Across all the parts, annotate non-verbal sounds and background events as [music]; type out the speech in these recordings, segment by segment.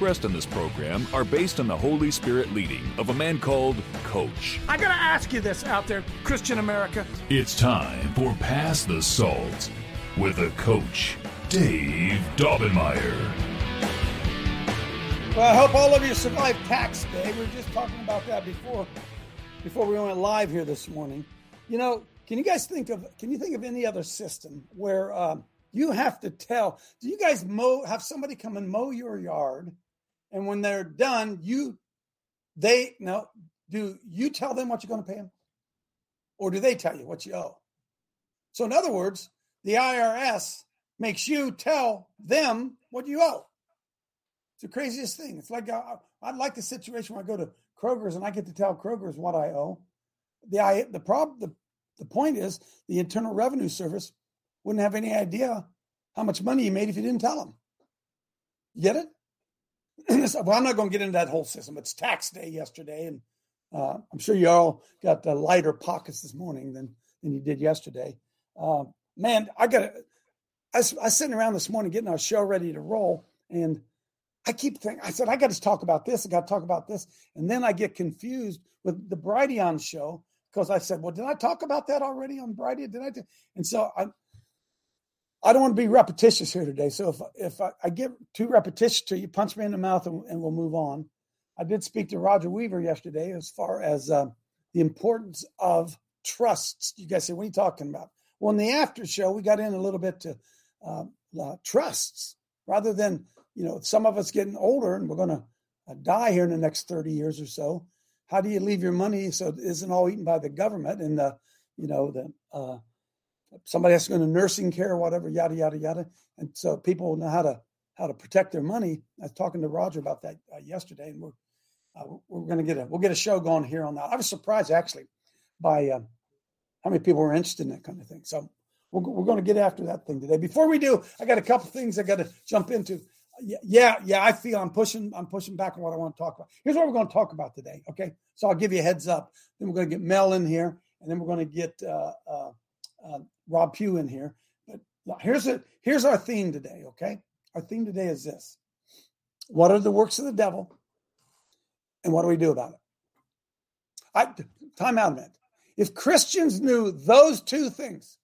in this program are based on the Holy Spirit leading of a man called Coach. I gotta ask you this out there, Christian America. It's time for Pass the Salt with a coach, Dave Daubenmire. Well, I hope all of you survived tax day. We were just talking about that before before we went live here this morning. You know, can you guys think of can you think of any other system where um, you have to tell? Do you guys mow have somebody come and mow your yard, and when they're done, you they no do you tell them what you're going to pay them, or do they tell you what you owe? So, in other words, the IRS makes you tell them what you owe. It's the craziest thing. It's like uh, I, I like the situation where I go to Kroger's and I get to tell Kroger's what I owe. The I the problem the, the point is the Internal Revenue Service wouldn't have any idea how much money you made if you didn't tell them. You get it? [clears throat] So, well, I'm not going to get into that whole system. It's tax day yesterday, and uh, I'm sure you all got uh, lighter pockets this morning than than you did yesterday. Uh, man, I got I, I was sitting around this morning getting our show ready to roll, and I keep thinking, I said, I got to talk about this. I got to talk about this. And then I get confused with the Brighteon show because I said, well, did I talk about that already on Brighteon? Did I? do-" And so I, I don't want to be repetitious here today. So if, if I, I get too repetitious to you, punch me in the mouth and, and we'll move on. I did speak to Roger Weaver yesterday as far as uh, the importance of trusts. You guys say, what are you talking about? Well, in the after show, we got in a little bit to uh, uh, trusts rather than you know, some of us getting older and we're going to uh, die here in the next 30 years or so. How do you leave your money so it isn't all eaten by the government and the, you know, the, uh, somebody has to go into nursing care whatever, yada, yada, yada. And so people know how to, how to protect their money. I was talking to Roger about that uh, yesterday and we're, uh, we're going to get a, we'll get a show going here on that. I was surprised actually by uh, how many people were interested in that kind of thing. So we're, we're going to get after that thing today. Before we do, I got a couple things I got to jump into yeah, yeah, yeah, I feel I'm pushing, I'm pushing back on what I want to talk about. Here's what we're going to talk about today. Okay. So I'll give you a heads up. Then we're going to get Mel in here, and then we're going to get uh, uh, uh, Rob Pugh in here. But here's a here's our theme today. Okay. Our theme today is this: What are the works of the devil, and what do we do about it? I time out a minute. If Christians knew those two things,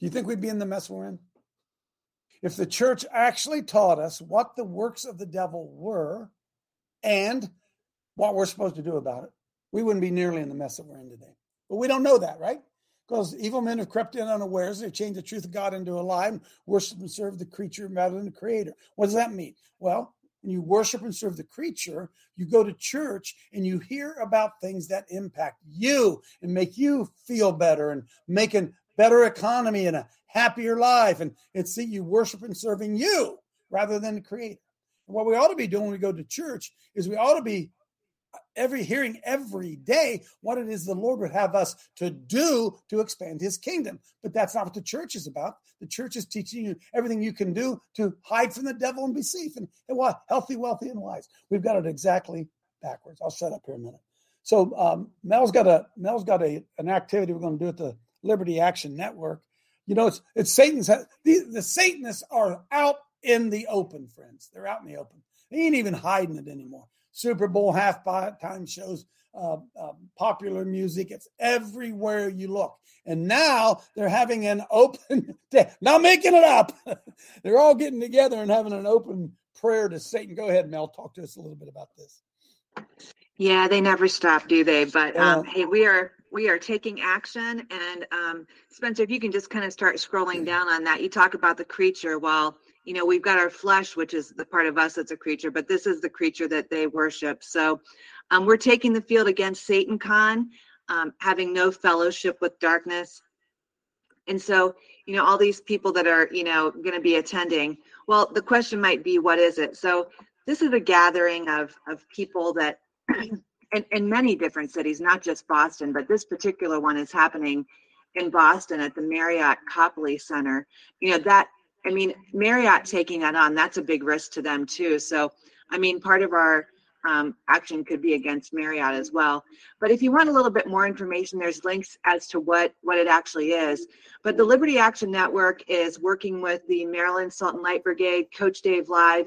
do you think we'd be in the mess we're in? if the church actually taught us what the works of the devil were and what we're supposed to do about it, we wouldn't be nearly in the mess that we're in today. But we don't know that, right? Because evil men have crept in unawares. They've changed the truth of God into a lie and worship and serve the creature rather than the creator. What does that mean? Well, when you worship and serve the creature, you go to church and you hear about things that impact you and make you feel better and make a better economy and a happier life. And it's you worship and serving you rather than the creator. What we ought to be doing when we go to church is we ought to be every hearing every day what it is the Lord would have us to do to expand his kingdom. But that's not what the church is about. The church is teaching you everything you can do to hide from the devil and be safe and, and what healthy, wealthy, and wise. We've got it exactly backwards. I'll shut up here a minute. So um, Mel's got a Mel's got a an activity we're going to do at the Liberty Action Network. You know, it's it's Satan's the, the Satanists are out in the open, friends. They're out in the open. They ain't even hiding it anymore. Super Bowl halftime shows, uh, uh, popular music. It's everywhere you look. And now they're having an open [laughs] day. Not making it up. [laughs] they're all getting together and having an open prayer to Satan. Go ahead, Mel. Talk to us a little bit about this. Yeah, they never stop, do they? But um, Yeah. hey, we are we are taking action. And um, Spencer, if you can just kind of start scrolling down on that, you talk about the creature. Well, you know, we've got our flesh, which is the part of us that's a creature, but this is the creature that they worship. So um, we're taking the field against Satan Con, um, having no fellowship with darkness. And so you know, all these people that are, you know, going to be attending. Well, the question might be, what is it? So this is a gathering of of people that [clears throat] in, in many different cities, not just Boston, but this particular one is happening in Boston at the Marriott Copley Center. You know, that I mean, Marriott taking that on, that's a big risk to them too. So, I mean, part of our um, action could be against Marriott as well. But if you want a little bit more information, there's links as to what what it actually is. But the Liberty Action Network is working with the Maryland Salt and Light Brigade, Coach Dave Live,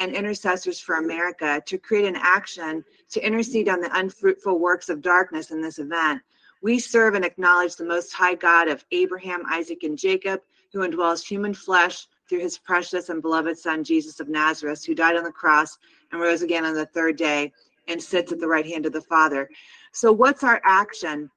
and Intercessors for America to create an action to intercede on the unfruitful works of darkness in this event. We serve and acknowledge the Most High God of Abraham, Isaac, and Jacob, who indwells human flesh through his precious and beloved Son, Jesus of Nazareth, who died on the cross and rose again on the third day and sits at the right hand of the Father. So, what's our action?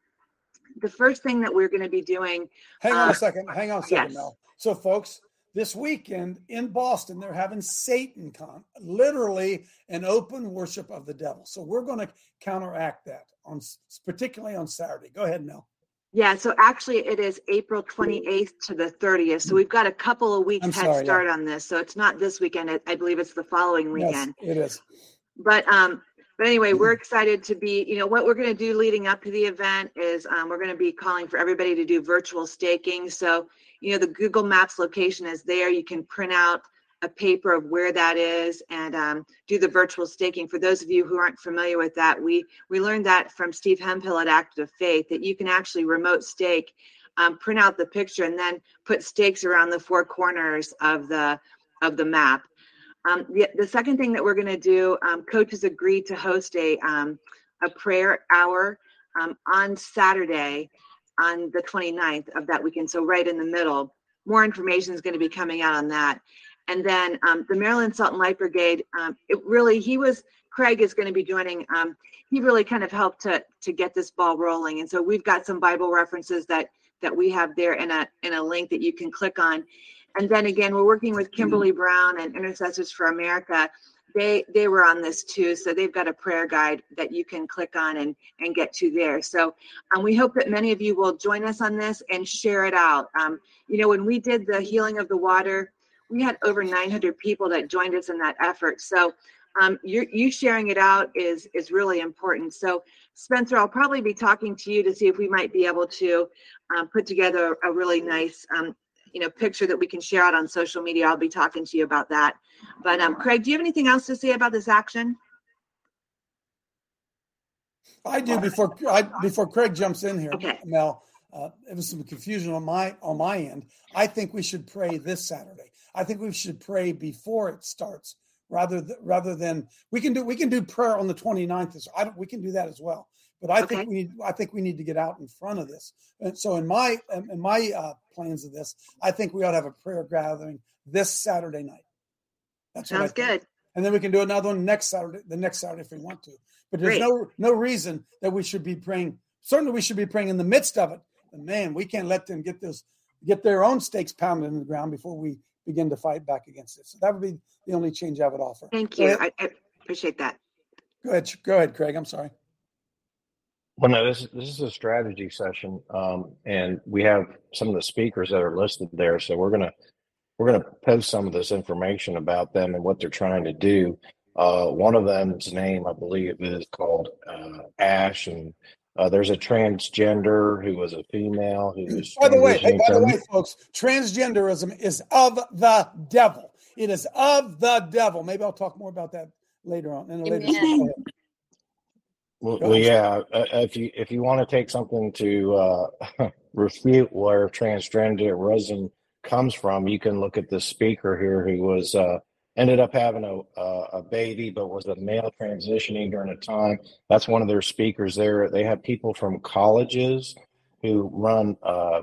The first thing that we're going to be doing. Hang on uh, a second. Hang on a second, yes. Mel. So, folks, this weekend in Boston, they're having Satan Con, literally an open worship of the devil. So, we're going to counteract that on particularly on Saturday. Go ahead, Mel. Yeah, so actually it is April 28th to the 30th. So we've got a couple of weeks head start yeah. on this. So it's not this weekend. I believe it's the following weekend. Yes, it is. But um but anyway, we're excited to be, you know, what we're going to do leading up to the event is um, we're going to be calling for everybody to do virtual staking. So, you know, the Google Maps location is there. You can print out a paper of where that is and um, do the virtual staking. For those of you who aren't familiar with that, we we learned that from Steve Hemphill at Active Faith that you can actually remote stake, um, print out the picture, and then put stakes around the four corners of the of the map. Um, the, the second thing that we're going to do, um, coaches agreed to host a um, a prayer hour um, on Saturday on the 29th of that weekend. So right in the middle. More information is going to be coming out on that. And then um, the Maryland Salt and Light Brigade, um, it really, he was, Craig is going to be joining. Um, he really kind of helped to to get this ball rolling. And so we've got some Bible references that that we have there in a in a link that you can click on. And then again, we're working with Kimberly Brown and Intercessors for America. They they were on this too, so they've got a prayer guide that you can click on and and get to there. So um, we hope that many of you will join us on this and share it out. Um, you know, when we did the healing of the water we had over 900 people that joined us in that effort. So um, you, you sharing it out is is really important. So Spencer, I'll probably be talking to you to see if we might be able to um, put together a really nice um, you know picture that we can share out on social media. I'll be talking to you about that. But um, Craig, do you have anything else to say about this action? I do before I, before Craig jumps in here, okay. Mel. Uh, there was some confusion on my on my end. I think we should pray this Saturday. I think we should pray before it starts rather th- rather than we can do we can do prayer on the 29th. I don't, we can do that as well. But I okay. think we need I think we need to get out in front of this. And so in my in my uh, plans of this, I think we ought to have a prayer gathering this Saturday night. That's sounds good. And then we can do another one next Saturday, the next Saturday if we want to. But there's Great. no no reason that we should be praying. Certainly, we should be praying in the midst of it. But man, we can't let them get this get their own stakes pounded in the ground before we begin to fight back against it. So that would be the only change I would offer. Thank you. I, I, appreciate that. Go ahead. Go ahead, Craig. I'm sorry. Well, no, this this is a strategy session, um, and we have some of the speakers that are listed there. So we're gonna we're gonna post some of this information about them and what they're trying to do. Uh, one of them's name, I believe, is called uh, Ash, and uh, there's a transgender who was a female who was. By the way, hey, by the way, folks, transgenderism is of the devil. It is of the devil. Maybe I'll talk more about that later on. In a later well, well, yeah. Uh, if you if you want to take something to uh, [laughs] refute where transgenderism comes from, you can look at the speaker here who was uh, ended up having a, a, a baby, but was a male transitioning during a time. That's one of their speakers there. They have people from colleges who run uh,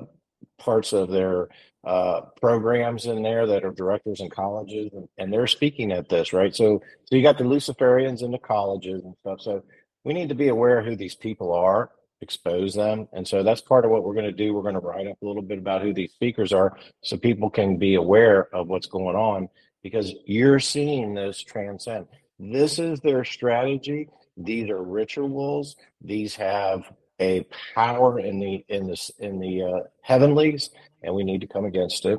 parts of their uh, programs in there that are directors in colleges, and, and, they're speaking at this, right? So, so you got the Luciferians in the colleges and stuff. So we need to be aware of who these people are, expose them, and so that's part of what we're going to do. We're going to write up a little bit about who these speakers are, so people can be aware of what's going on because you're seeing this transcend. This is their strategy. These are rituals. These have a power in the in this in the uh, heavenlies, and we need to come against it.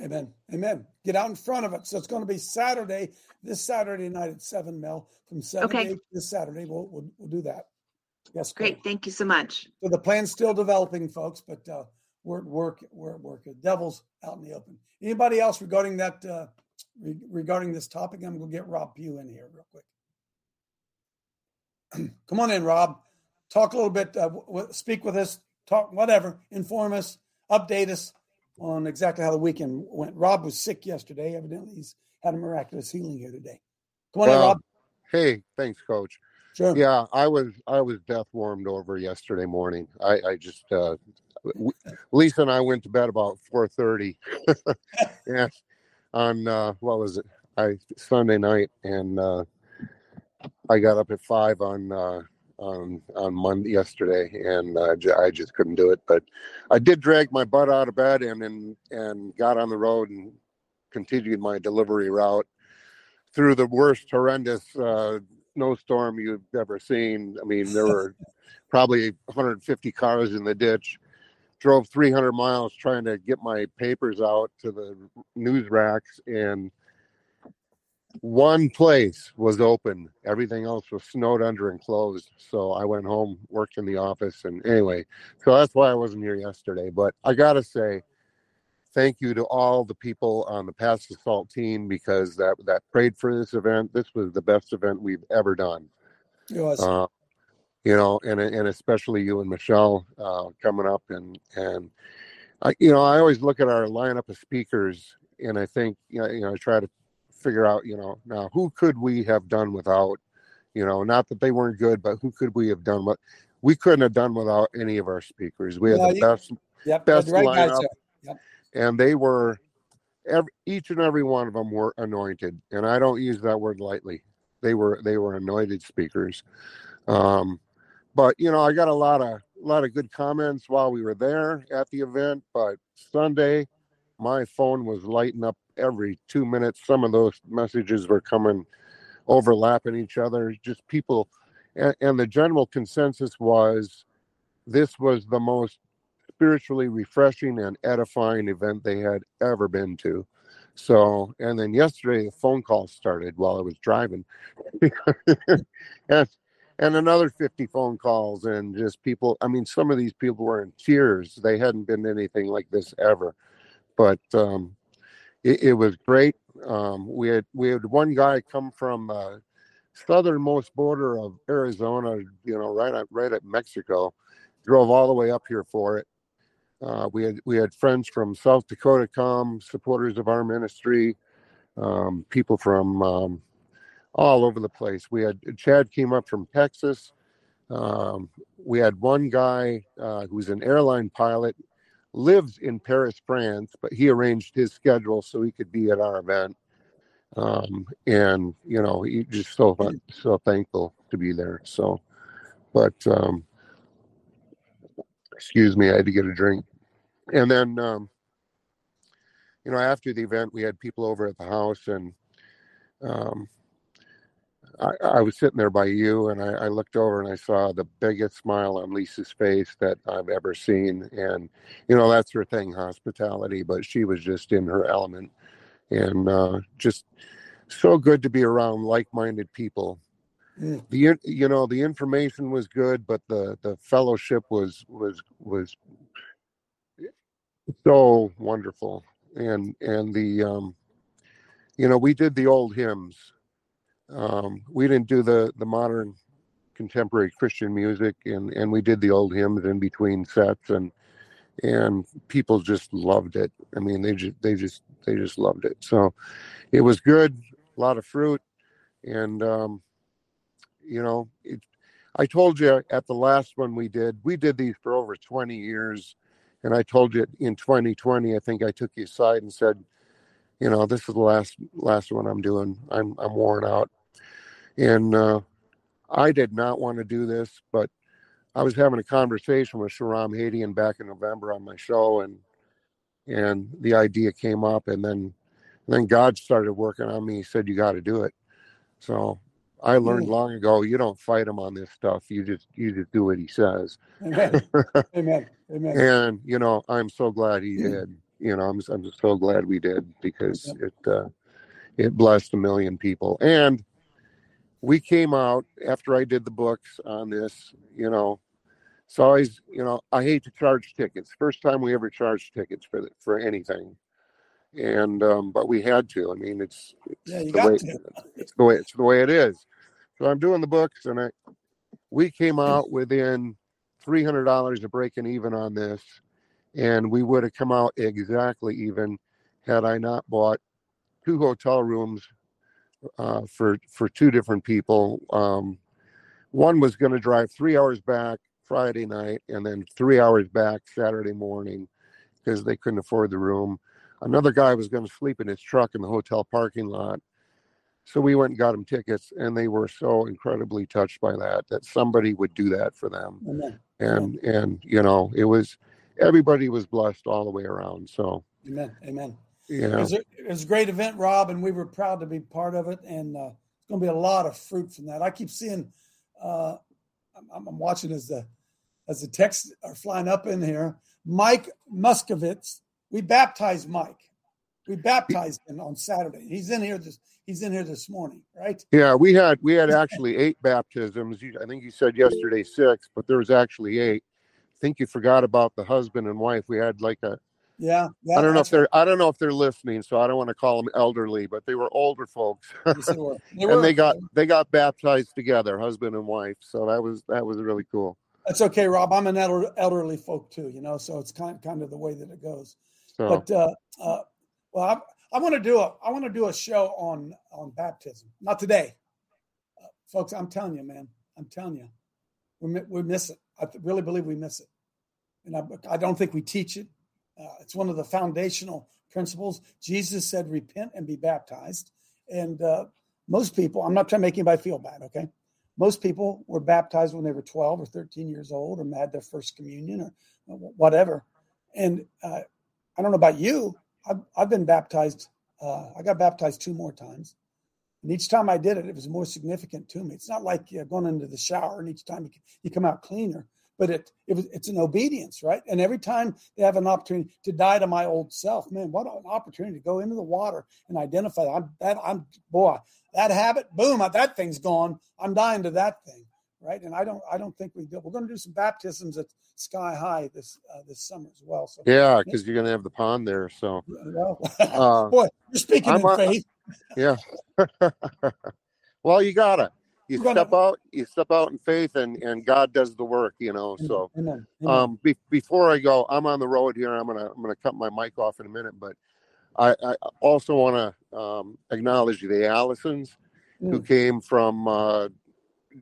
Amen. Amen. Get out in front of it. So it's going to be Saturday, this Saturday night at seven mil from seven Okay. to eight this Saturday. We'll, we'll we'll do that. Yes. Great. Coach. Thank you so much. So the plan's still developing, folks, but uh, we're at work. We're at work. The devil's out in the open. Anybody else regarding that? Uh, re- regarding this topic, I'm going to get Rob Pugh in here real quick. [clears throat] Come on in, Rob. Talk a little bit. Uh, w- speak with us. Talk whatever. Inform us. Update us on exactly how the weekend went. Rob was sick yesterday. Evidently, he's had a miraculous healing here today. Come on in, Rob. Hey, thanks, Coach. Sure. Yeah, I was I was death warmed over yesterday morning. I I just uh, Lisa and I went to bed about four thirty, [laughs] and on uh, what was it? I Sunday night, and uh, I got up at five on uh, on on Monday yesterday, and uh, j- I just couldn't do it. But I did drag my butt out of bed and and and got on the road and continued my delivery route through the worst horrendous uh, snowstorm you've ever seen. I mean, there were [laughs] probably 150 cars in the ditch. Drove 300 miles trying to get my papers out to the news racks, and one place was open. Everything else was snowed under and closed. So I went home, worked in the office, and anyway, so that's why I wasn't here yesterday. But I gotta say, thank you to all the people on the Pass the Salt team because that that prayed for this event. This was the best event we've ever done. It was. Uh, you know, and and especially you and Michelle uh, coming up and and I you know I always look at our lineup of speakers and I think you know, you know I try to figure out you know now who could we have done without you know not that they weren't good but who could we have done what we couldn't have done without any of our speakers we had the you- best yep. best right guys lineup. there. and they were every, each and every one of them were anointed and i don't use that word lightly they were they were anointed speakers um but you know i got a lot of a lot of good comments while we were there at the event but sunday my phone was lighting up every two minutes some of those messages were coming overlapping each other just people and, and the general consensus was this was the most spiritually refreshing and edifying event they had ever been to. So, and then yesterday the phone calls started while I was driving, [laughs] and and another fifty phone calls and just people. I mean, some of these people were in tears. They hadn't been anything like this ever, but um, it, it was great. Um, we had we had one guy come from uh, southernmost border of Arizona, you know, right at right at Mexico, drove all the way up here for it. Uh, we had we had friends from South Dakota come, supporters of our ministry, um, people from um, all over the place. We had Chad came up from Texas. Um, we had one guy uh, who's an airline pilot, lives in Paris, France, but he arranged his schedule so he could be at our event. Um, and you know, he just so so thankful to be there. So, but um, excuse me, I had to get a drink. And then, um, you know, after the event, we had people over at the house, and um, I, I was sitting there by you, and I, I looked over and I saw the biggest smile on Lisa's face that I've ever seen. And, you know, that's her thing, hospitality, but she was just in her element and uh, just so good to be around like minded people Mm. the you know the information was good but the the fellowship was was was so wonderful and and the um you know we did the old hymns um we didn't do the the modern contemporary christian music and and we did the old hymns in between sets and and people just loved it. I mean they just they just they just loved it. So it was good a lot of fruit and um you know it, i told you at the last one we did we did these for over 20 years and i told you in 2020 i think i took you aside and said you know this is the last last one i'm doing. I'm i'm worn out and uh i did not want to do this but i was having a conversation with Shahram Hadian back in november on my show and and the idea came up and then then god started working on me he said you got to do it so I learned Mm. long ago you don't fight him on this stuff. You just you just do what he says. Amen. Amen. Amen. And you know, I'm so glad he did. You know, I'm I'm so glad we did because it uh, it blessed a million people. And we came out after I did the books on this. You know, it's always you know I hate to charge tickets. First time we ever charged tickets for the, for anything, and um, but we had to. I mean, it's, it's Yeah, you the got way to. it's the way it's the way it is. So I'm doing the books, and I we came out within three hundred dollars of breaking even on this, and we would have come out exactly even had I not bought two hotel rooms uh, for for two different people. Um, one was going to drive three hours back Friday night, and then three hours back Saturday morning because they couldn't afford the room. Another guy was going to sleep in his truck in the hotel parking lot. So we went and got him tickets, and they were so incredibly touched by that that somebody would do that for them. Amen. And and you know, it was everybody was blessed all the way around. So Amen. Amen. You It know, was, a, it was a great event, Rob, and we were proud to be part of it. And uh, it's going to be a lot of fruit from that. I keep seeing, uh, I'm, I'm watching as the as the texts are flying up in here. Mike Muskovitz, we baptized Mike. We baptized him on Saturday. He's in here this. He's in here this morning, right? yeah, we had we had actually eight baptisms. You- I think you said yesterday six, but there was actually eight. I think you forgot about the husband and wife. We had like a Yeah. I don't know if they're I don't know if they're listening, so I don't want to call them elderly, but they were older folks. [laughs] they were. They and were. they got they got baptized together, husband and wife. So that was that was really cool. That's okay, Rob. I'm an elder, elderly folk too, you know, so it's kind kind of the way that it goes. So But uh, uh, well, I, I want to do a I want to do a show on on baptism. Not today, uh, folks. I'm telling you, man. I'm telling you, we we miss it. I really believe we miss it, and I I don't think we teach it. Uh, it's one of the foundational principles. Jesus said, "Repent and be baptized," and uh, most people. I'm not trying to make anybody feel bad. Okay, most people were baptized when they were 12 or 13 years old, or had their first communion, or whatever. And uh, I don't know about you. I've, I've been baptized. Uh, I got baptized two more times. And each time I did it, it was more significant to me. It's not like uh, going into the shower and each time you, you come out cleaner, but it, it was, it's an obedience, right? And every time they have an opportunity to die to my old self, man, what an opportunity to go into the water and identify. I'm that I'm boy, that habit, boom, that thing's gone. I'm dying to that thing, right? And I don't, I don't think we do. We're going to do some baptisms at Sky High this uh, this summer as well. So yeah, because you're gonna have the pond there. So well, uh, [laughs] boy, you're speaking I'm in faith. yeah. [laughs] well, you gotta you gonna- step out, you step out in faith, and and God does the work. You know. So Amen. Amen. um, be, before I go, I'm on the road here. I'm gonna I'm gonna cut my mic off in a minute, but I, I also want to um, acknowledge the Allisons who Mm. came from uh,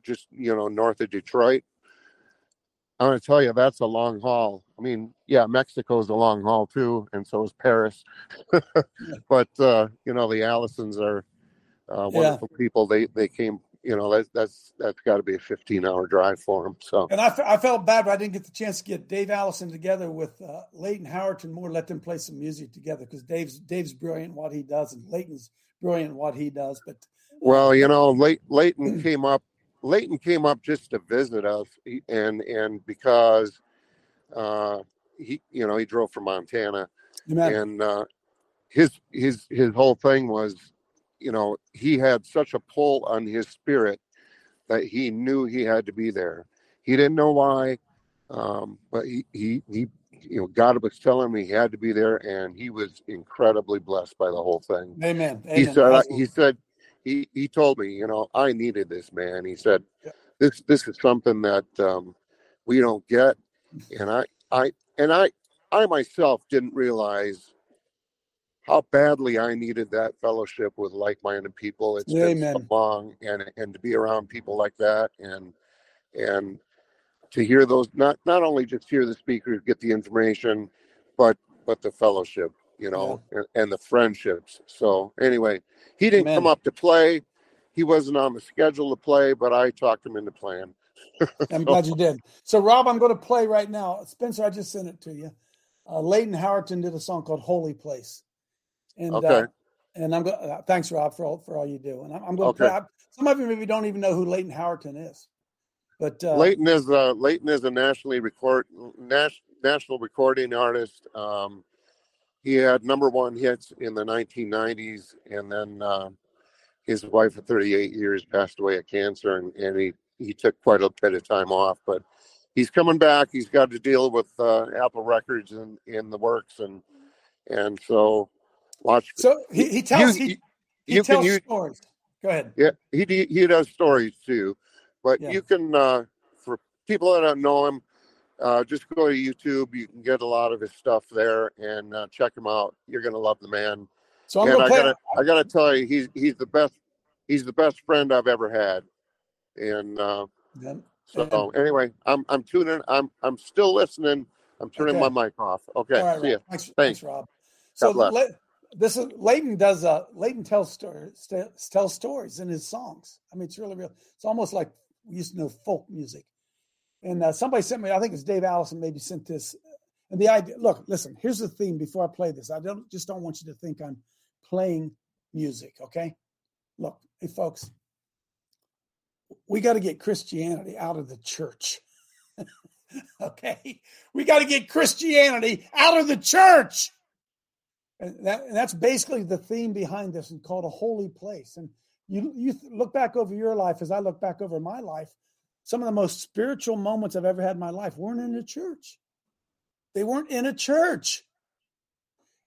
just you know north of Detroit. I'm to tell you that's a long haul. I mean, yeah, Mexico's a long haul too, and so is Paris. [laughs] but uh, you know, the Allisons are uh, Yeah. wonderful people. They they came. You know, that's that's that's got to be a 15 hour drive for him So And I, I felt bad, but I didn't get the chance to get Dave Allison together with uh, Layton Howerton Moore. Let them play some music together because Dave's Dave's brilliant what he does, and Layton's brilliant what he does. But Well, you know, Ley- Layton came up. Layton came up just to visit us, and and because uh, he, you know, he drove from Montana, and uh, his his his whole thing was, you know, he had such a pull on his spirit that he knew he had to be there. He didn't know why, um, but he he he. You know, God was telling him he had to be there, and he was incredibly blessed by the whole thing Amen. he said he said he he told me you know i needed this man he said this this is something that um we don't get and i i and i i myself didn't realize how badly i needed that fellowship with like-minded people. It's been so long and and to be around people like that and and to hear those not not only just hear the speakers get the information but but the fellowship you know and, and the friendships. So anyway he didn't come up to play. He wasn't on the schedule to play but i talked him into playing. [laughs] I'm glad you did. So, Rob, I'm going to play right now. Spencer, I just sent it to you. Uh, Layton Howerton did a song called "Holy Place," and uh, Okay. And I'm going. Uh, thanks, Rob, for all for all you do. And I'm, I'm going. Okay. Some of you maybe don't even know who Layton Howerton is, but uh, Layton is uh, Layton is a nationally record nas- national recording artist. Um, he had number one hits in the 1990s, and then uh, his wife of 38 years passed away of cancer, and, and he he took quite a bit of time off, but he's coming back. He's got to deal with uh, Apple Records and in the works, and and so watch. So he, he tells You- he, he you tells use- stories. Go ahead. Yeah, he he does stories too, but Yeah. you can uh, for people that don't know him, uh, just go to YouTube. You can get a lot of his stuff there and uh, check him out. You're gonna love the man. So I'm and going I gotta I gotta tell you, he's he's the best. He's the best friend I've ever had. And uh, Then- so anyway, I'm I'm tuning. I'm I'm still listening. I'm turning Okay. my mic off. Okay, right, see ya. Thanks, thanks. Rob. So bless. This is Layton does uh Layton tells stories st- tells stories in his songs. I mean, it's really real. It's almost like we used to know folk music. And uh, somebody sent me. I think it's Dave Allison. Maybe sent this. And the idea. Look, listen. Here's the theme. Before I play this, I don't just don't want you to think I'm playing music. Okay. Look, hey folks. We got to get Christianity out of the church. [laughs] okay, we got to get Christianity out of the church. And, that, and that's basically the theme behind this and called a holy place. And you you look back over your life as I look back over my life, some of the most spiritual moments I've ever had in my life weren't in a church. They weren't in a church.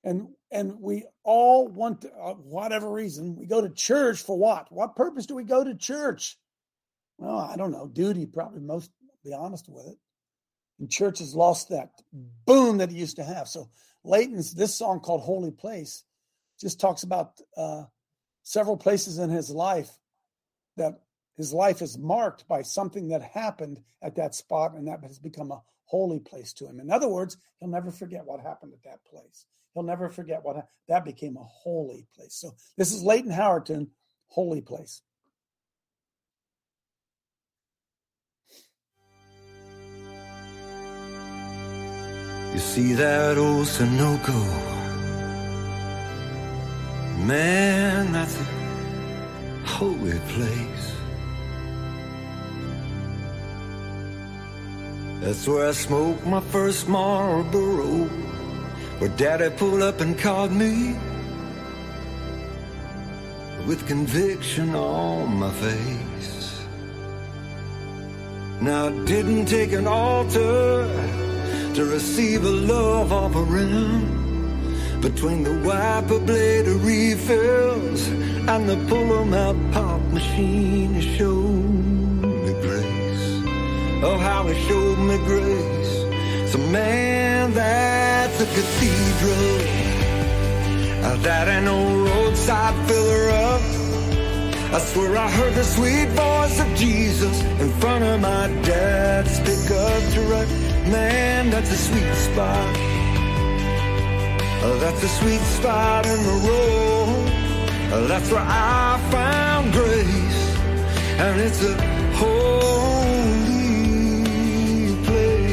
And and we all want to, uh, whatever reason we go to church for what? What purpose do we go to church? Well, I don't know. Duty, probably most. Be honest with it. And church has lost that boom that it used to have. So Layton's this song called "Holy Place" just talks about uh, several places in his life that his life is marked by something that happened at that spot, and that has become a holy place to him. In other words, he'll never forget what happened at that place. He'll never forget what that became a holy place. So this is Layton Howerton, "Holy Place." You see that old Sunoco? Man, that's a holy place. That's where I smoked my first Marlboro. Where Daddy pulled up and called me with conviction on my face. Now it didn't take an altar to receive a love offering between the wiper blade refills and the pull 'em out pop machine. He showed me grace. Oh, how he showed me grace. So, man, that's a cathedral. Uh, that ain't no roadside filler up. I swear I heard the sweet voice of Jesus in front of my dad's pickup truck. Man, that's a sweet spot. That's a sweet spot in the road. That's where I found grace. And it's a holy place.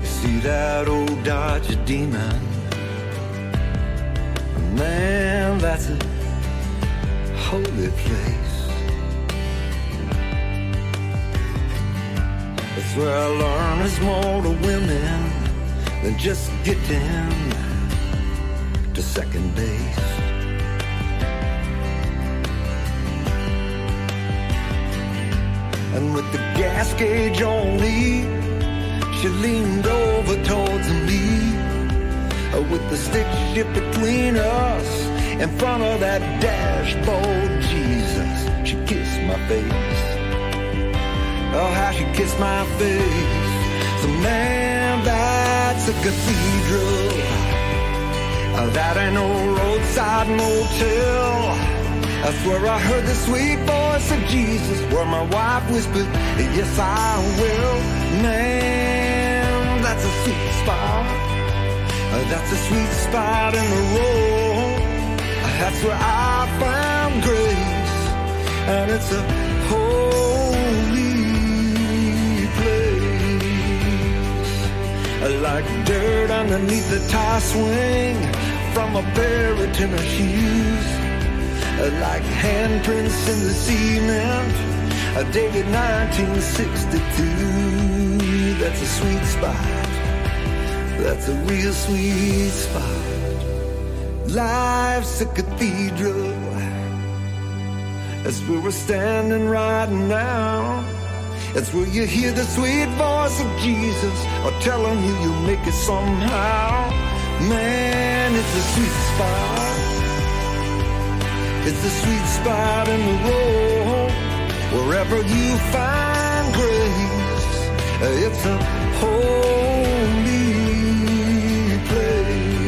You see that old Dodge Demon? Man, that's a holy place. It's where I learn there's more to women than just getting to second base. And with the gas gauge on E, she leaned over towards me. With the stick shift between us, in front of that dashboard, Jesus, she kissed my face. Oh, how she kissed my face. So, man, that's a cathedral. Uh, that ain't no roadside motel. That's where I heard the sweet voice of Jesus. Where my wife whispered, Yes, I will. Man, that's a sweet spot. Uh, that's a sweet spot in the road. That's where I found grace. And it's a holy Like dirt underneath the tie swing from a pair of tennis shoes. Like handprints in the cement, A dated 1962. That's a sweet spot. That's a real sweet spot. Life's a cathedral. That's where we're standing right now. That's where you hear the sweet voice of Jesus or telling you you'll make it somehow. Man, it's a sweet spot. It's a sweet spot in the road. Wherever you find grace, it's a holy place.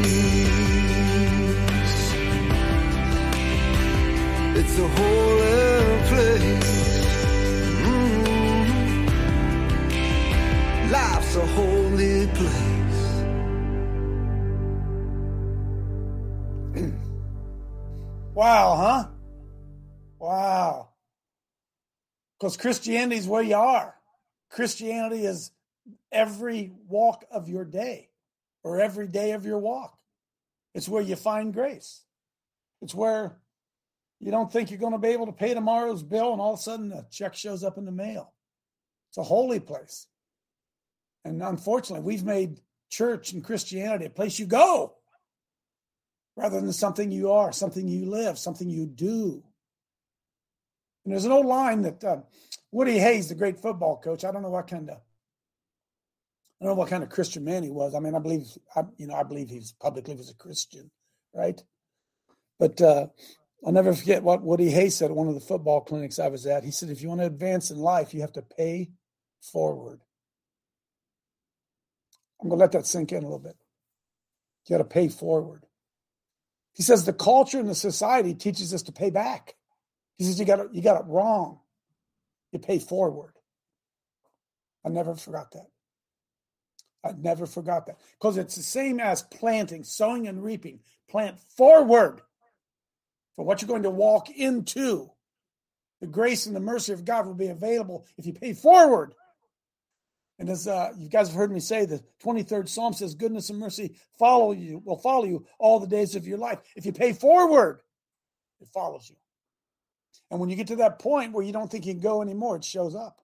It's a holy place. Life's a holy place. Hmm. Wow, huh? Wow. Because Christianity is where you are. Christianity is every walk of your day or every day of your walk. It's where you find grace. It's where you don't think you're going to be able to pay tomorrow's bill and all of a sudden a check shows up in the mail. It's a holy place. And unfortunately, we've made church and Christianity a place you go rather than something you are, something you live, something you do. And there's an old line that uh, Woody Hayes, the great football coach, I don't know what kind of I don't know what kind of Christian man he was. I mean, I believe, I, you know, I believe he's publicly was a Christian, right? But uh, I'll never forget what Woody Hayes said at one of the football clinics I was at. He said, if you want to advance in life, you have to pay forward. I'm going to let that sink in a little bit. You got to pay forward. He says the culture and the society teaches us to pay back. He says you got it, you got it wrong. You pay forward. I never forgot that. I never forgot that because it's the same as planting, sowing, and reaping. Plant forward for what you're going to walk into. The grace and the mercy of God will be available if you pay forward. And as uh, you guys have heard me say, the 23rd Psalm says, "Goodness and mercy follow you, will follow you all the days of your life." If you pay forward, it follows you. And when you get to that point where you don't think you can go anymore, it shows up.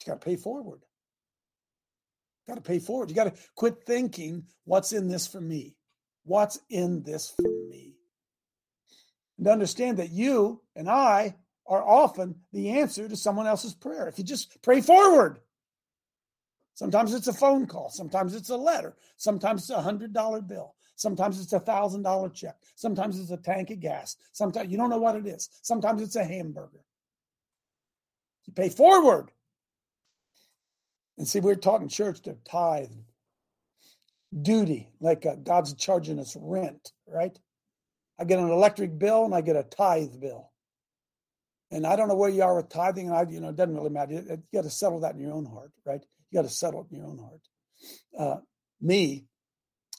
You got to pay forward. Got to pay forward. You got to quit thinking, what's in this for me? What's in this for me? And understand that you and I are often the answer to someone else's prayer. If you just pray forward, sometimes it's a phone call, sometimes it's a letter, sometimes it's a hundred dollar bill, sometimes it's a thousand dollar check, sometimes it's a tank of gas, sometimes you don't know what it is, sometimes it's a hamburger. You pay forward. And see, we're taught in church to tithe, duty, like uh, God's charging us rent, right? I get an electric bill and I get a tithe bill. And I don't know where you are with tithing, and I, you know, it doesn't really matter. You, you got to settle that in your own heart, right? You got to settle it in your own heart. Uh, me,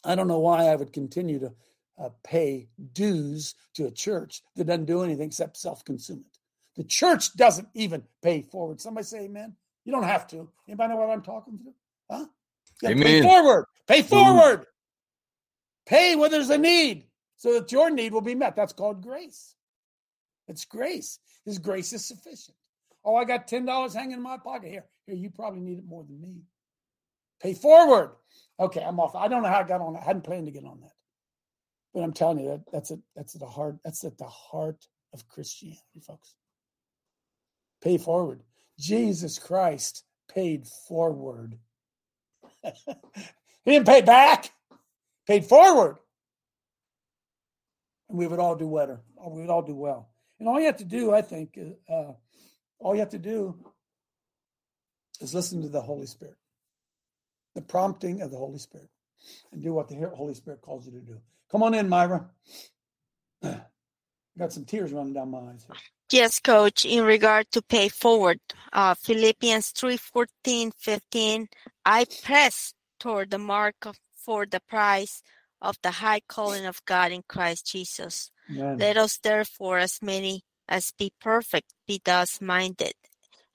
I don't know why I would continue to uh, pay dues to a church that doesn't do anything except self-consume it. The church doesn't even pay forward. Somebody say amen. You don't have to. Anybody know what I'm talking to? Huh? You Amen. Pay forward. Pay forward. Pay where there's a need so that your need will be met. That's called grace. It's grace. His grace is sufficient. Oh, I got $10 hanging in my pocket. Here, here, you probably need it more than me. Pay forward. Okay, I'm off. I don't know how I got on. I hadn't planned to get on that. But I'm telling you that that's it. That's at the heart. That's at the heart of Christianity, folks. Pay forward. Jesus Christ paid forward. [laughs] he didn't pay back, paid forward. And we would all do better. We would all do well. And all you have to do, I think, uh, all you have to do is listen to the Holy Spirit, the prompting of the Holy Spirit, and do what the Holy Spirit calls you to do. Come on in, Myra. [clears throat] Got some tears running down my eyes. Here. Yes, coach, in regard to pay forward, uh, Philippians 3 14, 15, I press toward the mark of, for the prize of the high calling of God in Christ Jesus. Amen. Let us therefore, as many as be perfect, be thus minded,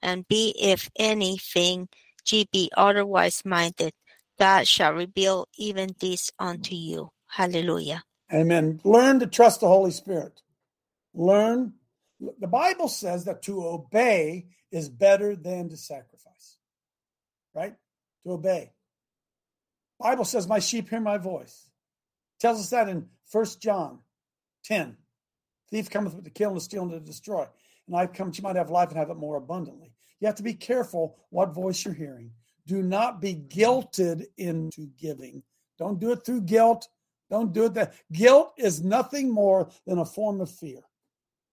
and be, if anything, ye be otherwise minded, God shall reveal even this unto you. Hallelujah. Amen. Learn to trust the Holy Spirit. Learn. The Bible says that to obey is better than to sacrifice. Right? To obey. Bible says, My sheep hear my voice. Tells us that in First John 10. Thief cometh to kill and to steal and to destroy. And I've come that you might have life and have it more abundantly. You have to be careful what voice you're hearing. Do not be guilted into giving. Don't do it through guilt. Don't do it that guilt is nothing more than a form of fear.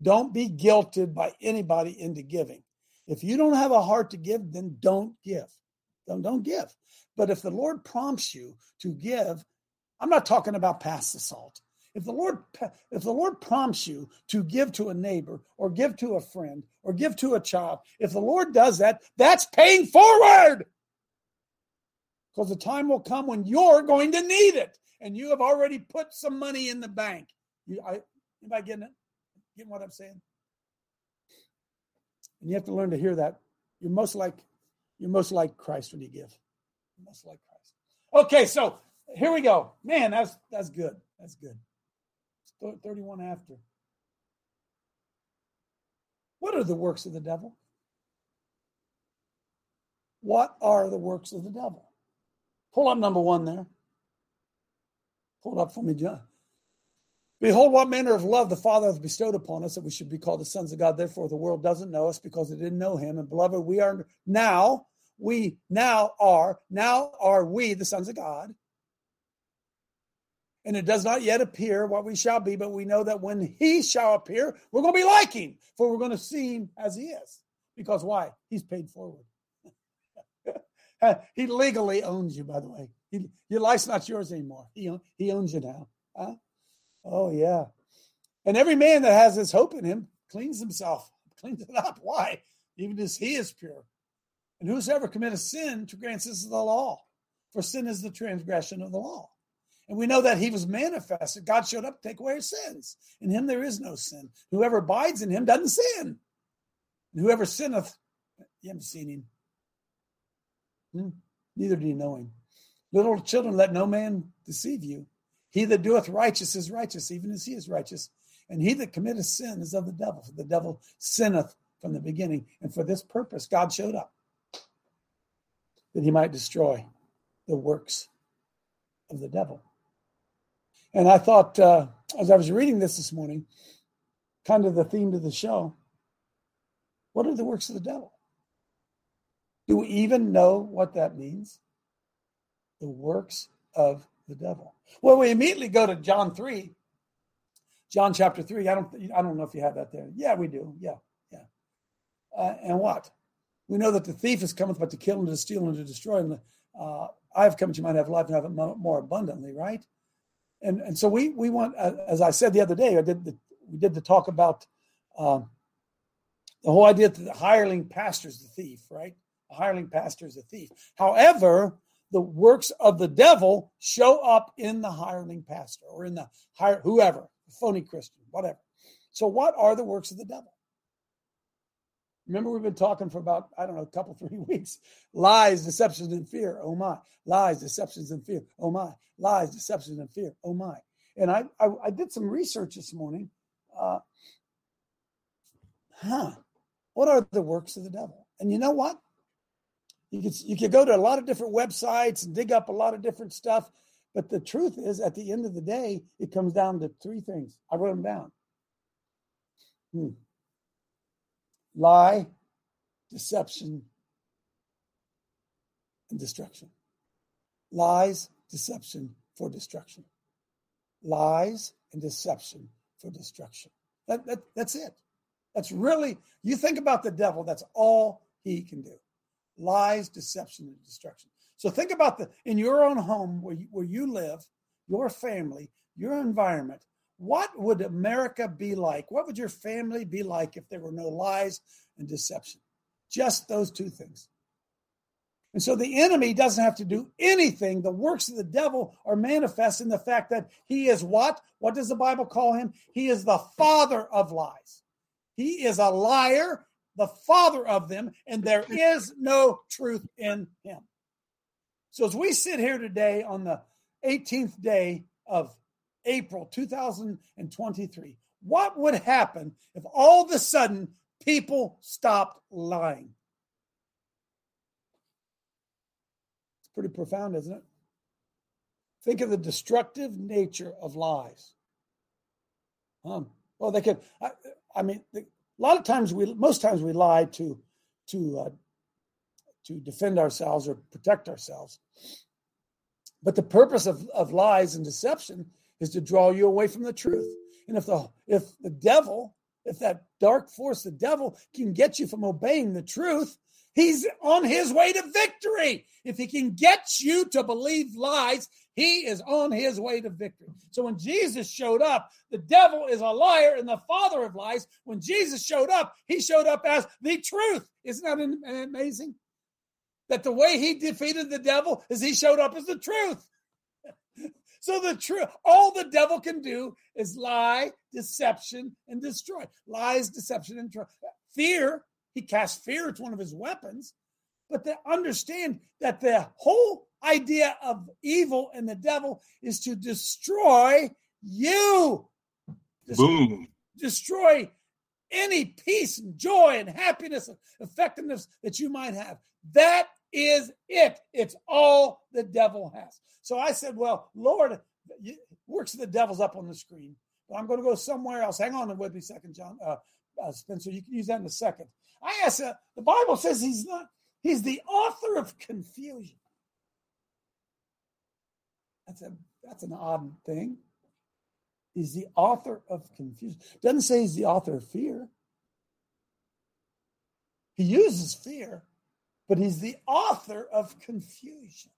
Don't be guilted by anybody into giving. If you don't have a heart to give, then don't give. Don't, don't give. But if the Lord prompts you to give, I'm not talking about past salt. If the Lord if the Lord prompts you to give to a neighbor or give to a friend or give to a child, if the Lord does that, that's paying forward. Because the time will come when you're going to need it and you have already put some money in the bank. You I anybody getting it? Getting what I'm saying? And you have to learn to hear that. You're most like you're most like Christ when you give. You're most like Christ. Okay, so here we go. Man, that's that's good. That's good. 31 after. What are the works of the devil? What are the works of the devil? Pull up number one there. Pull it up for me, John. Behold, what manner of love the Father hath bestowed upon us that we should be called the sons of God. Therefore, the world doesn't know us because it didn't know him. And beloved, we are now, we now are, now are we the sons of God and it does not yet appear what we shall be, but we know that when he shall appear, we're going to be like him, for we're going to see him as he is. Because why? He's paid forward. [laughs] he legally owns you, by the way. He, your life's not yours anymore. He, he owns you now. Huh? Oh, yeah. And every man that has this hope in him cleans himself, cleans it up. Why? Even as he is pure. And whosoever committeth sin transgresses the law, for sin is the transgression of the law. And we know that he was manifested. God showed up to take away our sins. In him there is no sin. Whoever abides in him doesn't sin. And whoever sinneth, you haven't seen him. Hmm? Neither do you know him. Little children, let no man deceive you. He that doeth righteous is righteous, even as he is righteous. And he that committeth sin is of the devil. For the devil sinneth from the beginning. And for this purpose, God showed up that he might destroy the works of the devil. And I thought, uh, as I was reading this this morning, kind of the theme of the show, what are the works of the devil? Do we even know what that means? The works of the devil. Well, we immediately go to John 3. John chapter 3. I don't I don't know if you have that there. Yeah, we do. Yeah. Yeah. Uh, and what? We know that the thief is coming but to kill and to steal and to destroy. And uh, I have come that you might have life and have it more abundantly, right? And and so we we want, uh, as I said the other day, I did the, we did the talk about um, the whole idea that the hireling pastor is the thief, right? The hireling pastor is a thief. However, the works of the devil show up in the hireling pastor or in the hire whoever, phony Christian, whatever. So, what are the works of the devil? Remember, we've been talking for about, I don't know, a couple, three [laughs] weeks. Lies, deceptions, and fear. Oh my. Lies, deceptions, and fear. Oh my. Lies, deceptions, and fear. Oh my. And I, I, I did some research this morning. Uh, huh. What are the works of the devil? And you know what? You could, you could go to a lot of different websites and dig up a lot of different stuff. But the truth is, at the end of the day, it comes down to three things. I wrote them down. Hmm lie, deception, and destruction. Lies, deception for destruction. Lies and deception for destruction. That, that, that's it. That's really, you think about the devil, that's all he can do lies, deception, and destruction. So think about the in your own home where you, where you live, your family, your environment. What would America be like? What would your family be like if there were no lies and deception? Just those two things. And so the enemy doesn't have to do anything. The works of the devil are manifest in the fact that he is what? What does the Bible call him? He is the father of lies. He is a liar, the father of them, and there is no truth in him. So as we sit here today on the 18th day of April 2023, what would happen if all of a sudden people stopped lying? It's pretty profound, isn't it? Think of the destructive nature of lies. Um, well, they could. I, I mean, a lot of times we, most times we lie to, to, uh, to defend ourselves or protect ourselves. But the purpose of, of lies and deception is to draw you away from the truth. And if the if the devil, if that dark force, the devil, can get you from obeying the truth, he's on his way to victory. If he can get you to believe lies, he is on his way to victory. So when Jesus showed up, the devil is a liar and the father of lies. When Jesus showed up, he showed up as the truth. Isn't that amazing? That the way he defeated the devil is he showed up as the truth. So the truth, all the devil can do is lie, deception, and destroy. Lies, deception, and fear. He casts fear. It's one of his weapons. But to understand that the whole idea of evil and the devil is to destroy you. Destroy, Boom. Destroy any peace and joy and happiness and effectiveness that you might have. That is it. It's all the devil has. So I said, Well, Lord, works the devil's up on the screen, but I'm going to go somewhere else. Hang on with me a second, John. Uh, uh, Spencer, you can use that in a second. I asked, uh, the Bible says he's not, he's the author of confusion. That's a that's an odd thing. He's the author of confusion. Doesn't say he's the author of fear. He uses fear, but he's the author of confusion.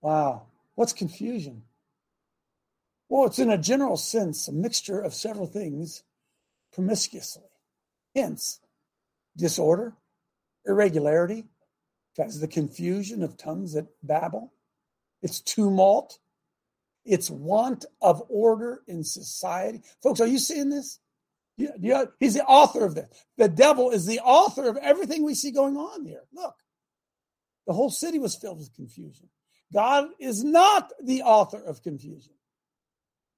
Wow. What's confusion? Well, it's in a general sense a mixture of several things promiscuously. Hence, disorder, irregularity, that's the confusion of tongues that babble. It's tumult. It's want of order in society. Folks, are you seeing this? Yeah, he's the author of this. The devil is the author of everything we see going on here. Look, the whole city was filled with confusion. God is not the author of confusion.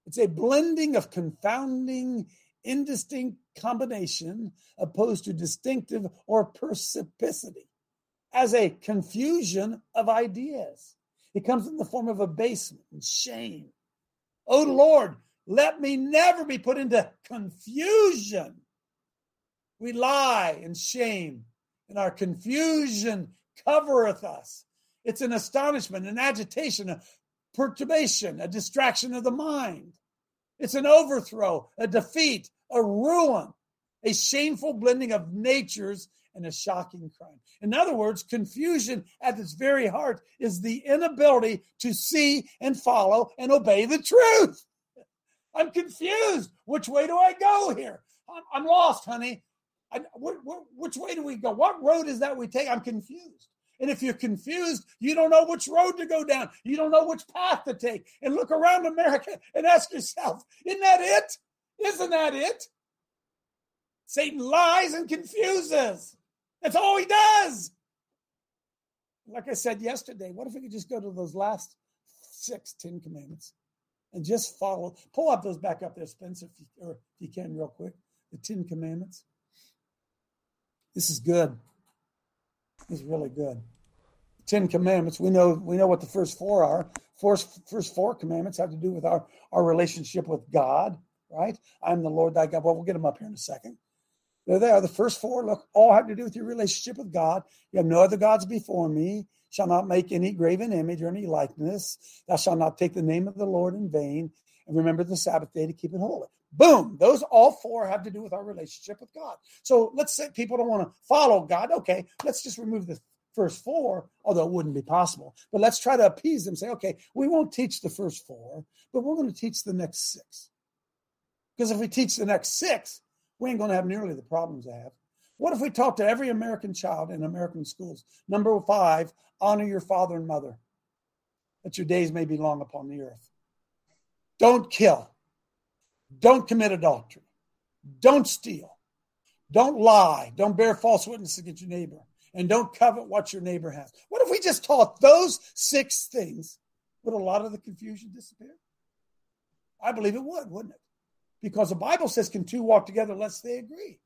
It's a blending of confounding, indistinct combination opposed to distinctive or perspicacity as a confusion of ideas. It comes in the form of abasement and shame. Oh Lord, let me never be put into confusion. We lie and shame, and our confusion covereth us. It's an astonishment, an agitation, a perturbation, a distraction of the mind. It's an overthrow, a defeat, a ruin, a shameful blending of natures and a shocking crime. In other words, confusion at its very heart is the inability to see and follow and obey the truth. I'm confused. Which way do I go here? I'm, I'm lost, honey. I, wh- wh- which way do we go? What road is that we take? I'm confused. And if you're confused, you don't know which road to go down. You don't know which path to take. And look around America and ask yourself, isn't that it? Isn't that it? Satan lies and confuses. That's all he does. Like I said yesterday, what if we could just go to those last six Ten Commandments and just follow? Pull up those back up there, Spencer, if you, or if you can, real quick. The Ten Commandments. This is good This is really good. Ten Commandments. We know we know what the first four are. First, first four commandments have to do with our our relationship with God, right? I'm the Lord thy God. Well, we'll get them up here in a second. There they are. The first four look all have to do with your relationship with God. You have no other gods before me. Shall not make any graven image or any likeness. Thou shalt not take the name of the Lord in vain. And remember the Sabbath day to keep it holy. Boom. Those all four have to do with our relationship with God. So let's say people don't want to follow God. Okay, let's just remove the first four, although it wouldn't be possible. But let's try to appease them. Say, okay, we won't teach the first four, but we're going to teach the next six. Because if we teach the next six, we ain't going to have nearly the problems I have. What if we talk to every American child in American schools? Number five, honor your father and mother, that your days may be long upon the earth. Don't kill. Don't commit adultery. Don't steal. Don't lie. Don't bear false witness against your neighbor. and don't covet what your neighbor has. What if we just taught those six things? Would a lot of the confusion disappear? I believe it would, wouldn't it? Because the Bible says, Can two walk together unless they agree?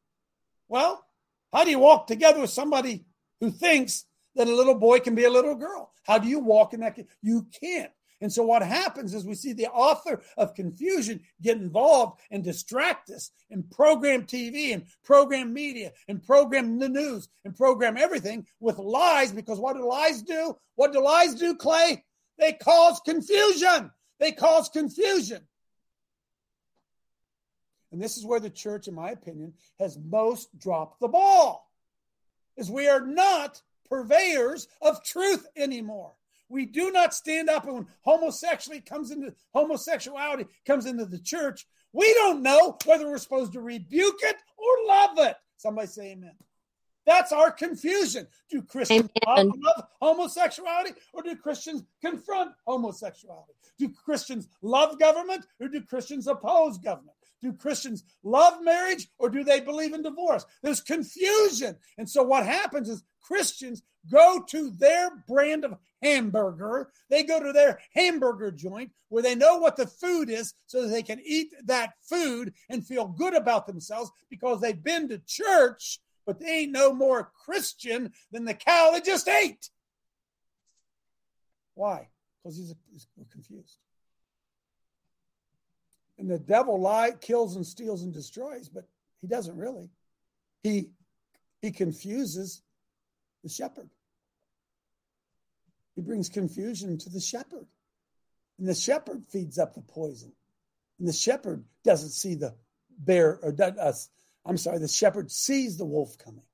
Well, how do you walk together with somebody who thinks that a little boy can be a little girl? How do you walk in that? You can't. And so what happens is we see the author of confusion get involved and distract us and program TV and program media and program the news and program everything with lies because what do lies do? What do lies do, Clay? They cause confusion. They cause confusion. And this is where the church, in my opinion, has most dropped the ball. Is we are not purveyors of truth anymore. We do not stand up and when homosexuality comes into homosexuality comes into the church, we don't know whether we're supposed to rebuke it or love it. Somebody say amen. That's our confusion. Do Christians love, love homosexuality or do Christians confront homosexuality? Do Christians love government or do Christians oppose government? Do Christians love marriage or do they believe in divorce? There's confusion. And so what happens is Christians go to their brand of hamburger. They go to their hamburger joint where they know what the food is so that they can eat that food and feel good about themselves because they've been to church, but they ain't no more Christian than the cow that just ate. Why? Because he's, he's confused. And the devil lies, kills and steals and destroys, but he doesn't really. He he confuses the shepherd. He brings confusion to the shepherd. And the shepherd feeds up the poison. And the shepherd doesn't see the bear, or does, uh, I'm sorry, the shepherd sees the wolf coming.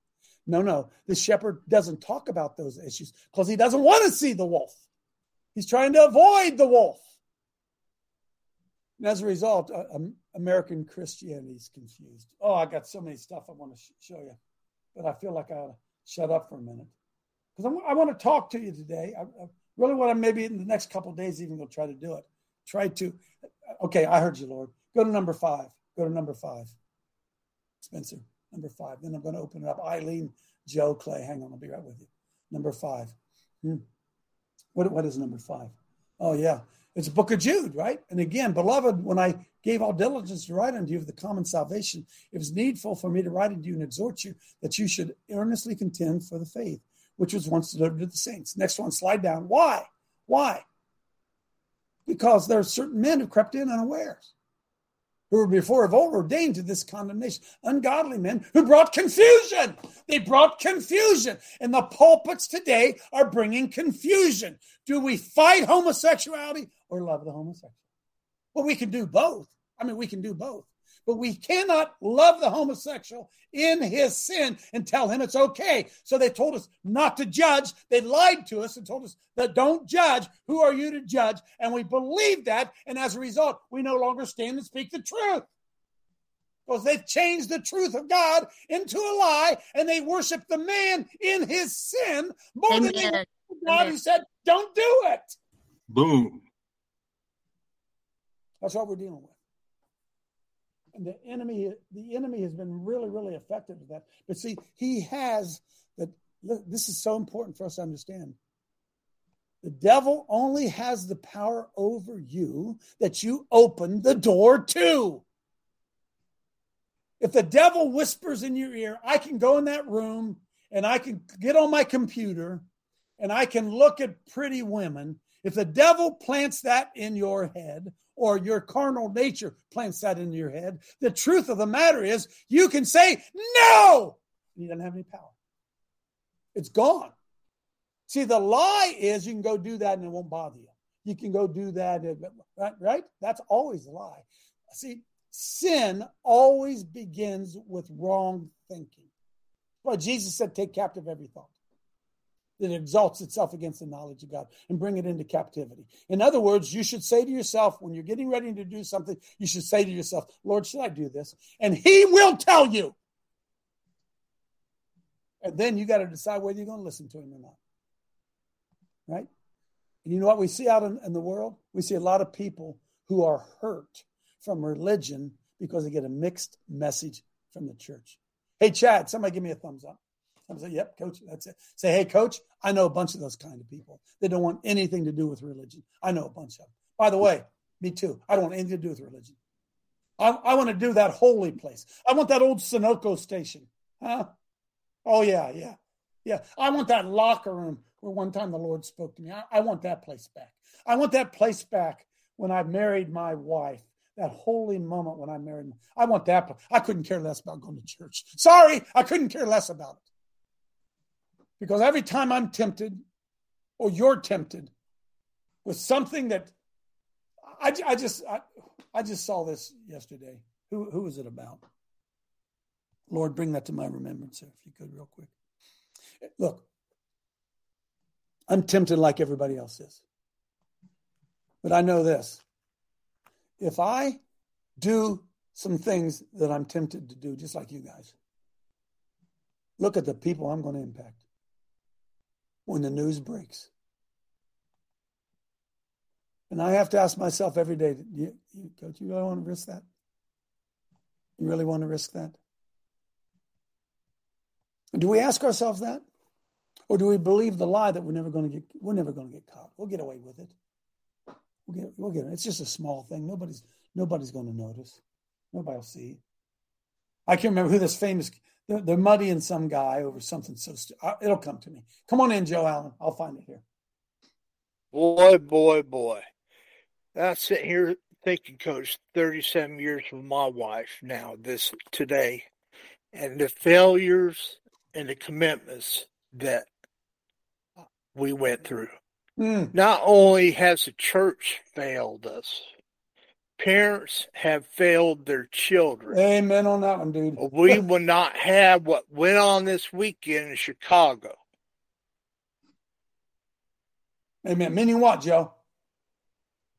No, no, the shepherd doesn't talk about those issues because he doesn't want to see the wolf. He's trying to avoid the wolf. And as a result, uh, um, American Christianity is confused. Oh, I got so many stuff I want to sh- show you, but I feel like I ought to shut up for a minute because I want to talk to you today. I, I really want to maybe in the next couple days even go try to do it. Try to. Okay, I heard you, Lord. Go to number five. Go to number five. Spencer, number five. Then I'm going to open it up. Eileen, Joe, Clay. Hang on, I'll be right with you. Number five. Hmm. What, what is number five? Oh, yeah. It's a book of Jude, right? And again, beloved, when I gave all diligence to write unto you of the common salvation, it was needful for me to write unto you and exhort you that you should earnestly contend for the faith which was once delivered to the saints. Next one, slide down. Why? Why? Because there are certain men who crept in unawares, who were before of old ordained to this condemnation. Ungodly men who brought confusion. They brought confusion. And the pulpits today are bringing confusion. Do we fight homosexuality or love the homosexual? Well, we can do both. I mean, we can do both. But we cannot love the homosexual in his sin and tell him it's okay. So they told us not to judge. They lied to us and told us that don't judge. Who are you to judge? And we believed that. And as a result, we no longer stand and speak the truth. Because they've changed the truth of God into a lie and they worship the man in his sin more Amen. than they worship God Amen. who said, don't do it. Boom. That's what we're dealing with and the enemy the enemy has been really really effective with that. But see he has that this is so important for us to understand. The devil only has the power over you that you open the door to. If the devil whispers in your ear i can go in that room and i can get on my computer and i can look at pretty women if the devil plants that in your head or your carnal nature plants that in your head. The truth of the matter is, you can say no. You don't have any power. It's gone. See, the lie is you can go do that and it won't bother you. You can go do that, right? right? That's always a lie. See, sin always begins with wrong thinking. Well, Jesus said, take captive every thought that exalts itself against the knowledge of God and bring it into captivity. In other words, you should say to yourself, when you're getting ready to do something, you should say to yourself, Lord, should I do this? And He will tell you. And then you got to decide whether you're going to listen to Him or not. Right? And you know what we see out in, in the world? We see a lot of people who are hurt from religion because they get a mixed message from the church. Hey, Chad, somebody give me a thumbs up. I say, "Yep, coach, that's it." Say, "Hey, coach, I know a bunch of those kind of people. They don't want anything to do with religion. I know a bunch of them. By the way, me too. I don't want anything to do with religion. I, I want to do that holy place. I want that old Sunoco station. Huh? Oh yeah, yeah, yeah. I want that locker room where one time the Lord spoke to me. I, I want that place back. I want that place back when I married my wife that holy moment when I married. I want that. I couldn't care less about going to church. Sorry, I couldn't care less about it. Because every time I'm tempted, or you're tempted with something that I, I just I, I just saw this yesterday. Who who is it about? Lord, bring that to my remembrance, if you could, real quick. Look, I'm tempted like everybody else is. But I know this if I do some things that I'm tempted to do, just like you guys, look at the people I'm going to impact when the news breaks. And I have to ask myself every day, you, you, really want to risk that? You really want to risk that? Do we ask ourselves that? Or do we believe the lie that we're never going to get we're never going to get caught? We'll get away with it. We'll get, we'll get it. It's just a small thing. Nobody's nobody's going to notice. Nobody will see. I can't remember who this famous. They're, they're muddying some guy over something so. Stu- uh, it'll come to me. Come on in, Joe Allen. I'll find it here. Boy, boy, boy. I sit here thinking, Coach, 37 years with my wife now, this today, and the failures and the commitments that we went through. Mm. Not only has the church failed us, parents have failed their children. Amen on that one, dude. we [laughs] will not have what went on this weekend in Chicago. Amen. Meaning what, Joe?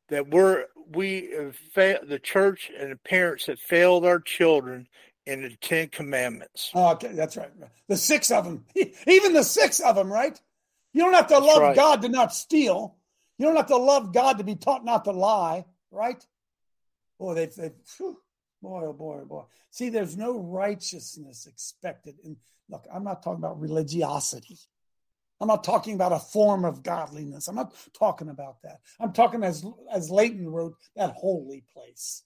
That we're we have failed the church and the parents have failed our children in the Ten Commandments. Oh, okay, that's right. The six of them, [laughs] even the six of them, right? You don't have to That's love right. God to not steal. You don't have to love God to be taught not to lie, right? Boy, they, they whew, boy, oh boy, oh boy. See, there's no righteousness expected. And look, I'm not talking about religiosity. I'm not talking about a form of godliness. I'm not talking about that. I'm talking as as Layton wrote, that holy place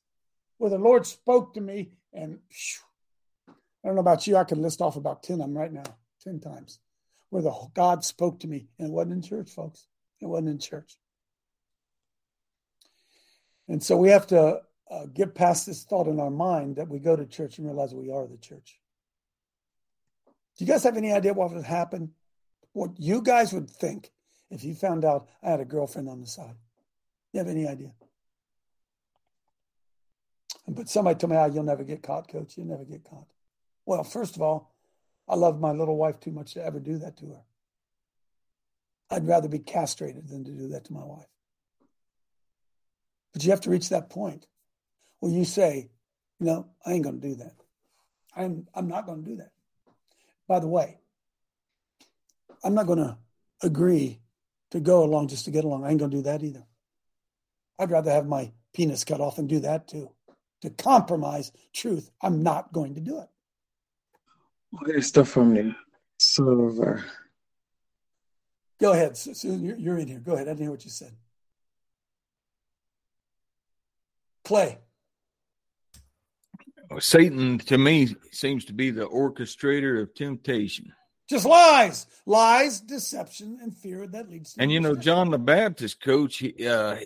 where the Lord spoke to me, and I don't know about you, I could list off about 10 of them right now, 10 times, where the God spoke to me, and it wasn't in church, folks. It wasn't in church. And so we have to uh, get past this thought in our mind that we go to church and realize we are the church. Do you guys have any idea what would happen? What you guys would think if you found out I had a girlfriend on the side? You have any idea? But somebody told me, oh, you'll never get caught, coach. You'll never get caught. Well, first of all, I love my little wife too much to ever do that to her. I'd rather be castrated than to do that to my wife. But you have to reach that point where you say, no, I ain't going to do that. I'm, I'm not going to do that. By the way, I'm not going to agree to go along just to get along. I ain't going to do that either. I'd rather have my penis cut off and do that too. To compromise truth, I'm not going to do it. Where's the family? Silver. Go ahead, Susan. You're, you're in here. Go ahead. I didn't hear what you said. Clay. Satan, to me, seems to be the orchestrator of temptation. Just lies, lies, deception, and fear that leads to. And you know, John the Baptist, coach, he, uh,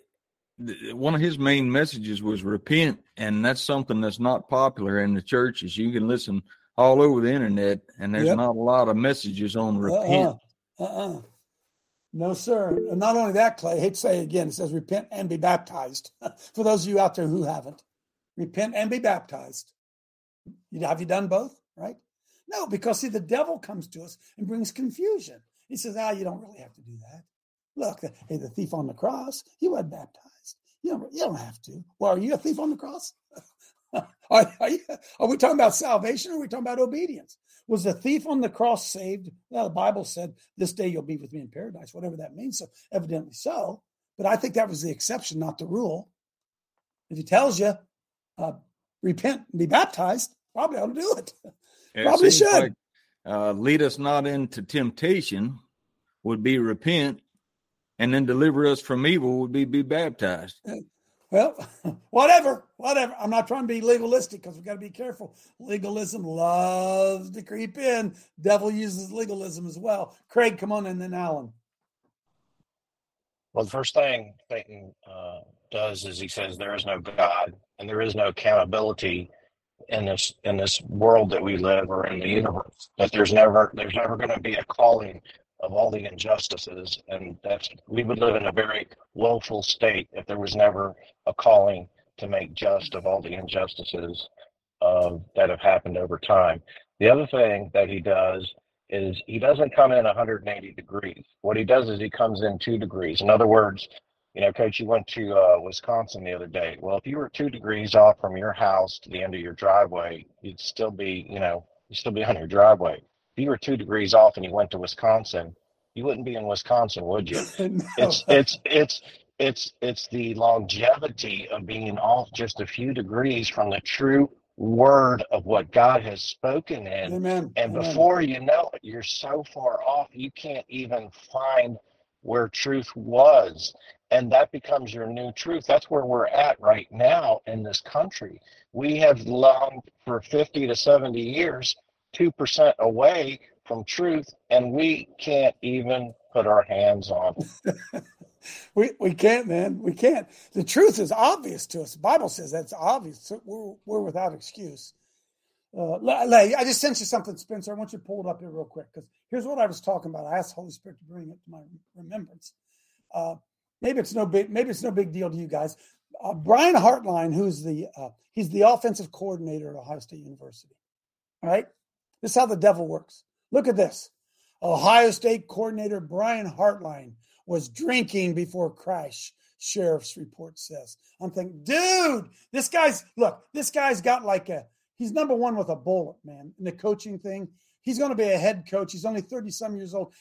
one of his main messages was repent, and that's something that's not popular in the churches. You can listen all over the internet, and there's Yep. not a lot of messages on repent. Uh-uh. Uh-uh. No, sir. And not only that, Clay, I hate to say it again, it says repent and be baptized. [laughs] For those of you out there who haven't, repent and be baptized. Have you done both? Right? No, because see, the devil comes to us and brings confusion. He says, ah, you don't really have to do that. Look, hey, the thief on the cross, he was baptized. You don't, you don't have to. Well, are you a thief on the cross? [laughs] are, are, you, are we talking about salvation or are we talking about obedience? Was the thief on the cross saved? Well, the Bible said, This day you'll be with me in paradise, whatever that means. So, evidently so. But I think that was the exception, not the rule. If he tells you, uh, repent and be baptized, probably ought to do it. [laughs] It Probably seems should. Like, uh, lead us not into temptation would be repent, and then deliver us from evil would be be baptized. Well, [laughs] whatever, whatever. I'm not trying to be legalistic because we've got to be careful. Legalism loves to creep in. Devil uses legalism as well. Craig, come on, and then Alan. Well, the first thing Satan uh, does is he says there is no God and there is no accountability in this in this world that we live or in the universe. That there's never there's never going to be a calling of all the injustices, and that's we would live in a very woeful state if there was never a calling to make just of all the injustices uh, that have happened over time. The other thing that he does is he doesn't come in 180 degrees. What he does is he comes in two degrees. In other words, you know, coach, you went to uh, Wisconsin the other day. Well, if you were two degrees off from your house to the end of your driveway, you'd still be, you know, you'd still be [laughs] on your driveway. If you were two degrees off and you went to Wisconsin, you wouldn't be in Wisconsin, would you? [laughs] no. It's it's it's it's it's the longevity of being off just a few degrees from the true word of what God has spoken in. Amen. And Amen. before you know it, you're so far off you can't even find where truth was. And that becomes your new truth. That's where we're at right now in this country. We have longed for 50 to 70 years, 2% away from truth, and we can't even put our hands on it. [laughs] we we can't, man. We can't. The truth is obvious to us. The Bible says that's obvious. So we're we're without excuse. Uh, I just sent you something, Spencer. I want you to pull it up here real quick because here's what I was talking about. I asked the Holy Spirit to bring it to my remembrance. Uh, maybe it's no big, maybe it's no big deal to you guys. Uh, Brian Hartline, who's the uh, he's the offensive coordinator at Ohio State University. All right, this is how the devil works. Look at this. Ohio State coordinator Brian Hartline was drinking before crash, sheriff's report says. I'm thinking, dude, this guy's look, this guy's got like a he's number one with a bullet, man, in the coaching thing. He's going to be a head coach. He's only 30 some years old,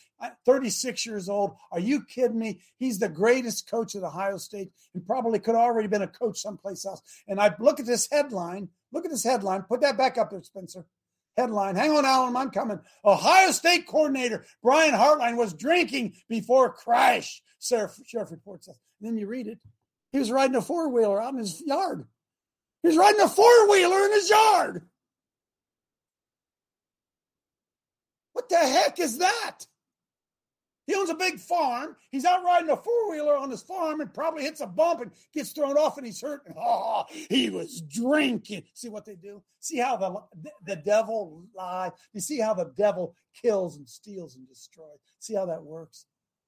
36 years old. Are you kidding me? He's the greatest coach at Ohio State and probably could already been a coach someplace else. And I look at this headline. Look at this headline. Put that back up there, Spencer. Headline. Hang on, Alan. I'm coming. Ohio State coordinator Brian Hartline was drinking before crash. Sheriff, sheriff report says. And then you read it. He was riding a four wheeler out in his yard. He was riding a four wheeler in his yard. What the heck is that? He owns a big farm. He's out riding a four wheeler on his farm and probably hits a bump and gets thrown off and he's hurt. Oh, [laughs] he was drinking. See what they do? See how the, the devil lies? You see how the devil kills and steals and destroys? See how that works?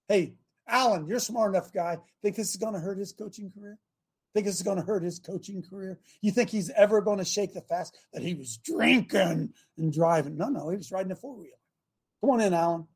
Hey, Alan, you're smart enough guy. Think this is going to hurt his coaching career? Think this is going to hurt his coaching career? You think he's ever going to shake the fast that he was drinking and driving? No, no, he was riding a four wheeler. Come on in, Alan.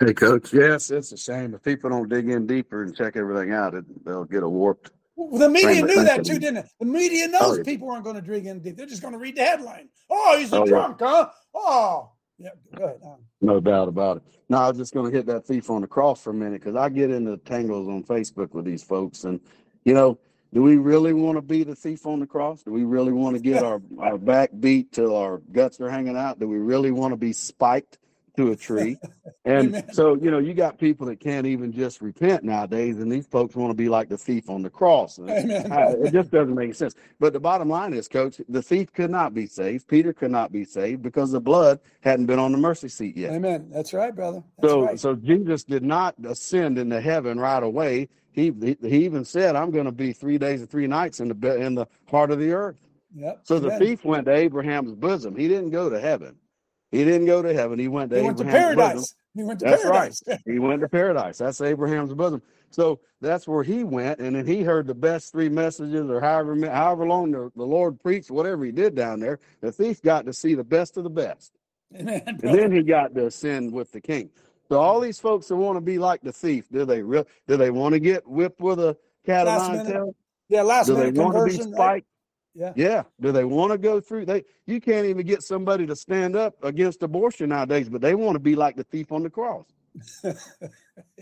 Hey, Coach. Yes, it's a shame. If people don't dig in deeper and check everything out, it, they'll get a warped. Well, the media knew that too, didn't it? The media knows Oh, yeah. people aren't going to dig in deep. They're just going to read the headline. Oh, he's a Oh, yeah. drunk, huh? Oh, yeah. Go ahead. Alan. No doubt about it. No, I was just going to hit that thief on the cross for a minute because I get into tangles on Facebook with these folks. And, you know, do we really want to be the thief on the cross? Do we really want to get our, our back beat till our guts are hanging out? Do we really want to be spiked to a tree? [laughs] And so, you know, you got people that can't even just repent nowadays, and these folks want to be like the thief on the cross. And. It just doesn't make sense. But the bottom line is, coach, the thief could not be saved. Peter could not be saved because the blood hadn't been on the mercy seat yet. Amen. That's right, brother. That's So, right. so Jesus did not ascend into heaven right away. He he, even said, "I'm going to be three days and three nights in the in the heart of the earth." Yep. So the thief went to Abraham's bosom. He didn't go to heaven. He didn't go to heaven. He went to He went to Abraham's bosom. paradise. He went to That's paradise. right. [laughs] He went to paradise. That's Abraham's bosom. So that's where he went, and then he heard the best three messages, or however however long the, the Lord preached, whatever he did down there. The thief got to see the best of the best. Amen. And then he got to ascend with the king. So all these folks that want to be like the thief, do they real? Do they want to get whipped with a cat Last nine minute tail? Yeah, last Do they minute want to be conversion. right? Yeah. Yeah. Do they want to go through? They you can't even get somebody to stand up against abortion nowadays, but they want to be like the thief on the cross.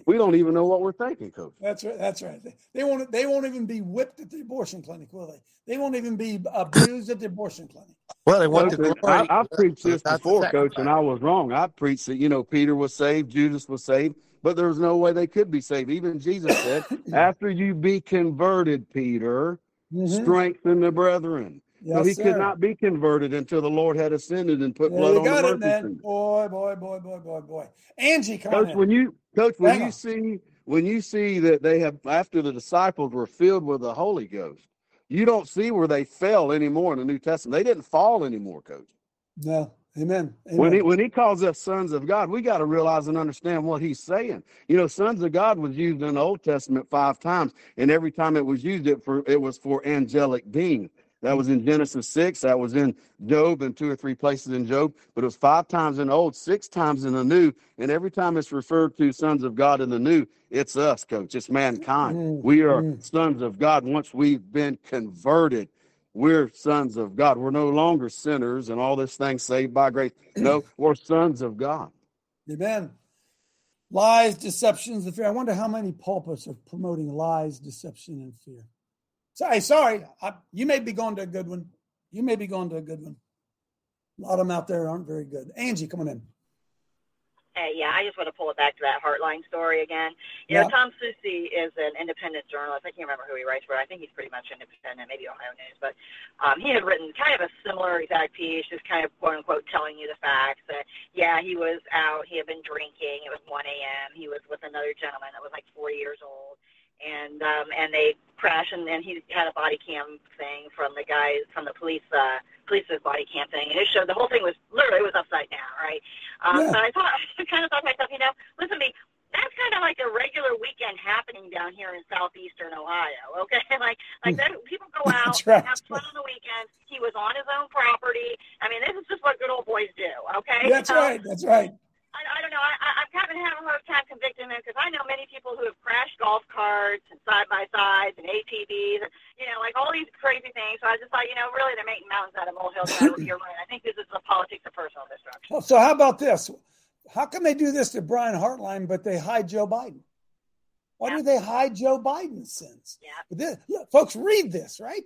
We don't even know what we're thinking, Coach. That's right. That's right. They, they won't. They won't even be whipped at the abortion clinic, will they? They won't even be abused at the abortion clinic. Well, they want Coach, the and. I, I've preached this That's before, second Coach, and I was wrong. I preached that you know Peter was saved, Judas was saved, but there was no way they could be saved. Even Jesus said, [coughs] "After you be converted, Peter, Mhm. strengthen the brethren." So Yes, he could not be converted until the Lord had ascended and put There blood you on got the it, man. seat. Boy, boy, boy, boy, boy, boy. Angie, come on Coach, in. when you coach, when Hang you on. see when you see that they have after the disciples were filled with the Holy Ghost, you don't see where they fell anymore in the New Testament. They didn't fall anymore, Coach. No, amen. amen. When he when he calls us sons of God, we got to realize and understand what he's saying. You know, sons of God was used in the Old Testament five times, and every time it was used, it for it was for angelic beings. That was in Genesis six. That was in Job, and two or three places in Job. But it was five times in the Old, six times in the New, and every time it's referred to sons of God in the New, it's us, Coach. It's mankind. Mm, We are mm. sons of God once we've been converted we're sons of God. We're no longer sinners and all this thing saved by grace. No, [clears throat] we're sons of God. Amen. Lies, deceptions, and fear. I wonder how many pulpits are promoting lies, deception, and fear. Sorry, sorry. I, you may be going to a good one. You may be going to a good one. A lot of them out there aren't very good. Angie, come on in. Hey, yeah, I just want to pull it back to that Hartline story again. You know, Tom Susi is an independent journalist. I can't remember who he writes for. I think he's pretty much independent, maybe Ohio News. But um, he had written kind of a similar exact piece, just kind of quote unquote telling you the facts that, yeah, he was out, he had been drinking. It was 1 a.m. He was with another gentleman that was like 40 years old. And um, and they crashed, and, then he had a body cam thing from the guys from the police uh, police's body cam thing, and it showed the whole thing was literally it was upside down, right? Um, Yeah. But I thought [laughs] I kind of thought to myself, you know, listen to me. That's kind of like a regular weekend happening down here in southeastern Ohio. [laughs] Okay, like like that, people go [laughs] out right. and have fun on the weekends. He was on his own property. I mean, this is just what good old boys do. Okay, That's So, right. That's right. I, I don't know. I, I'm kind of having a hard time convicting them because I know many people who have crashed golf carts and side by sides and ATVs and you know like all these crazy things. So I just thought, you know, really they're making mountains out of molehills. I- You're right. I think this is the politics of personal destruction. So how about this? How come they do this to Brian Hartline, but they hide Joe Biden? Why do they hide Joe Biden's sins? Yeah. This, look, folks, read this, right?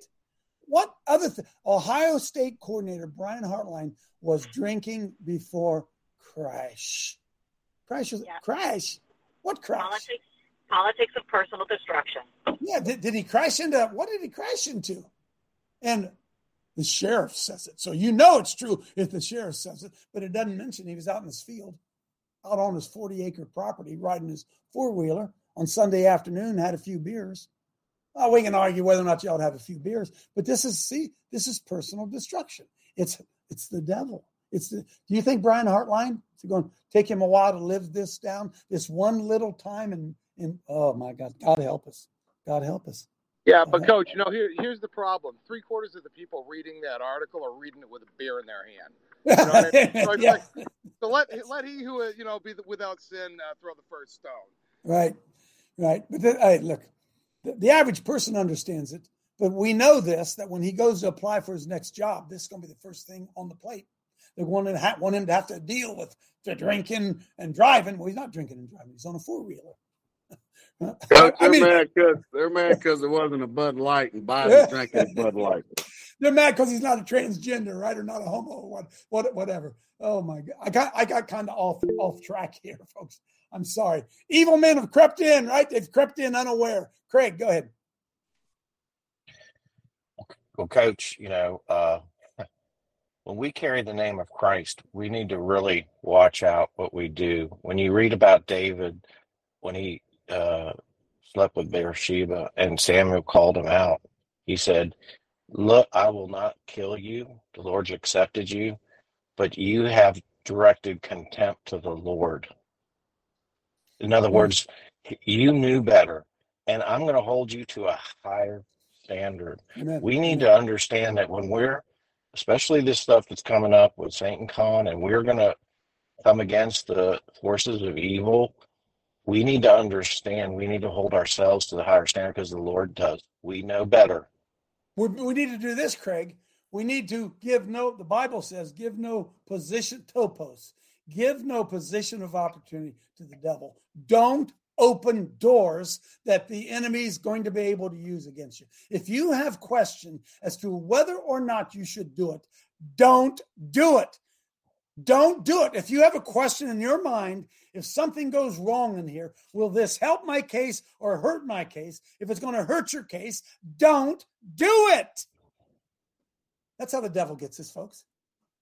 What other th- Ohio State coordinator Brian Hartline was mm. drinking before crash? Crash was crash. What crash? Politics, politics of personal destruction. Yeah, did, did he crash into what did he crash into? And the sheriff says it. So you know it's true if the sheriff says it, but it doesn't mention he was out in his field, out on his 40 acre property, riding his four wheeler on Sunday afternoon, had a few beers. Oh, we can argue whether or not you ought to have a few beers, but this is see, this is personal destruction. It's it's the devil. It's do you think Brian Hartline is going to take him a while to live this down, this one little time and and oh my God, God help us. God help us. Yeah, but coach, you know, here here's the problem. Three quarters of the people reading that article are reading it with a beer in their hand. You know I mean? So, [laughs] Yeah. like, so let let he who you know be the, without sin uh, throw the first stone. Right, right. But the, hey, look, the, the average person understands it. But we know this that when he goes to apply for his next job, this is going to be the first thing on the plate. They want him, to ha- want him to have to deal with the drinking and driving. Well, he's not drinking and driving; he's on a four wheeler. [laughs] I they're mean, mad because they're [laughs] mad because it wasn't a Bud Light and Biden drinking Bud Light. they're mad because he's not a transgender, right, or not a homo, or what, what, whatever. Oh my God, I got, I got kind of off, off track here, [laughs] folks. I'm sorry. Evil men have crept in, right? They've crept in unaware. Craig, go ahead. Well, coach, you know, uh, when we carry the name of Christ, we need to really watch out what we do. When you read about David, when he uh, slept with Bathsheba and Samuel called him out, he said, Look, I will not kill you. The Lord's accepted you, but you have directed contempt to the Lord. In other words, you knew better, and I'm going to hold you to a higher standard. Amen. We need to understand that when we're, especially this stuff that's coming up with SatanCon, and we're going to come against the forces of evil, we need to understand, we need to hold ourselves to the higher standard because the Lord does. We know better. we we need to do this, Craig. We need to give no, the Bible says, give no position, topos, Give no position of opportunity to the devil. Don't open doors that the enemy is going to be able to use against you. If you have question as to whether or not you should do it, don't do it. Don't do it. If you have a question in your mind, if something goes wrong in here, will this help my case or hurt my case? If it's going to hurt your case, don't do it. That's how the devil gets us, folks.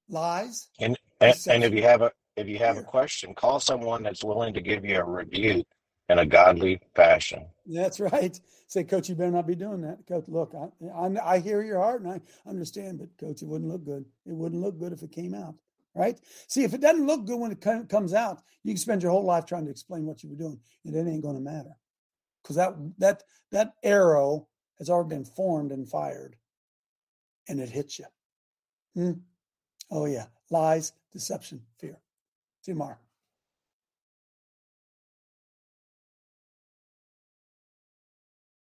Lies. And and, and if you have a if you have a question, call someone that's willing to give you a rebuke in a godly fashion. That's right. Say, Coach, you better not be doing that. Coach, look, I, I, I hear your heart and I understand, but Coach, it wouldn't look good. It wouldn't look good if it came out, right? See, if it doesn't look good when it comes out, you can spend your whole life trying to explain what you were doing, and it ain't going to matter because that that that arrow has already been formed and fired, and it hits you. Hmm? Oh yeah, lies, deception, fear. See you tomorrow.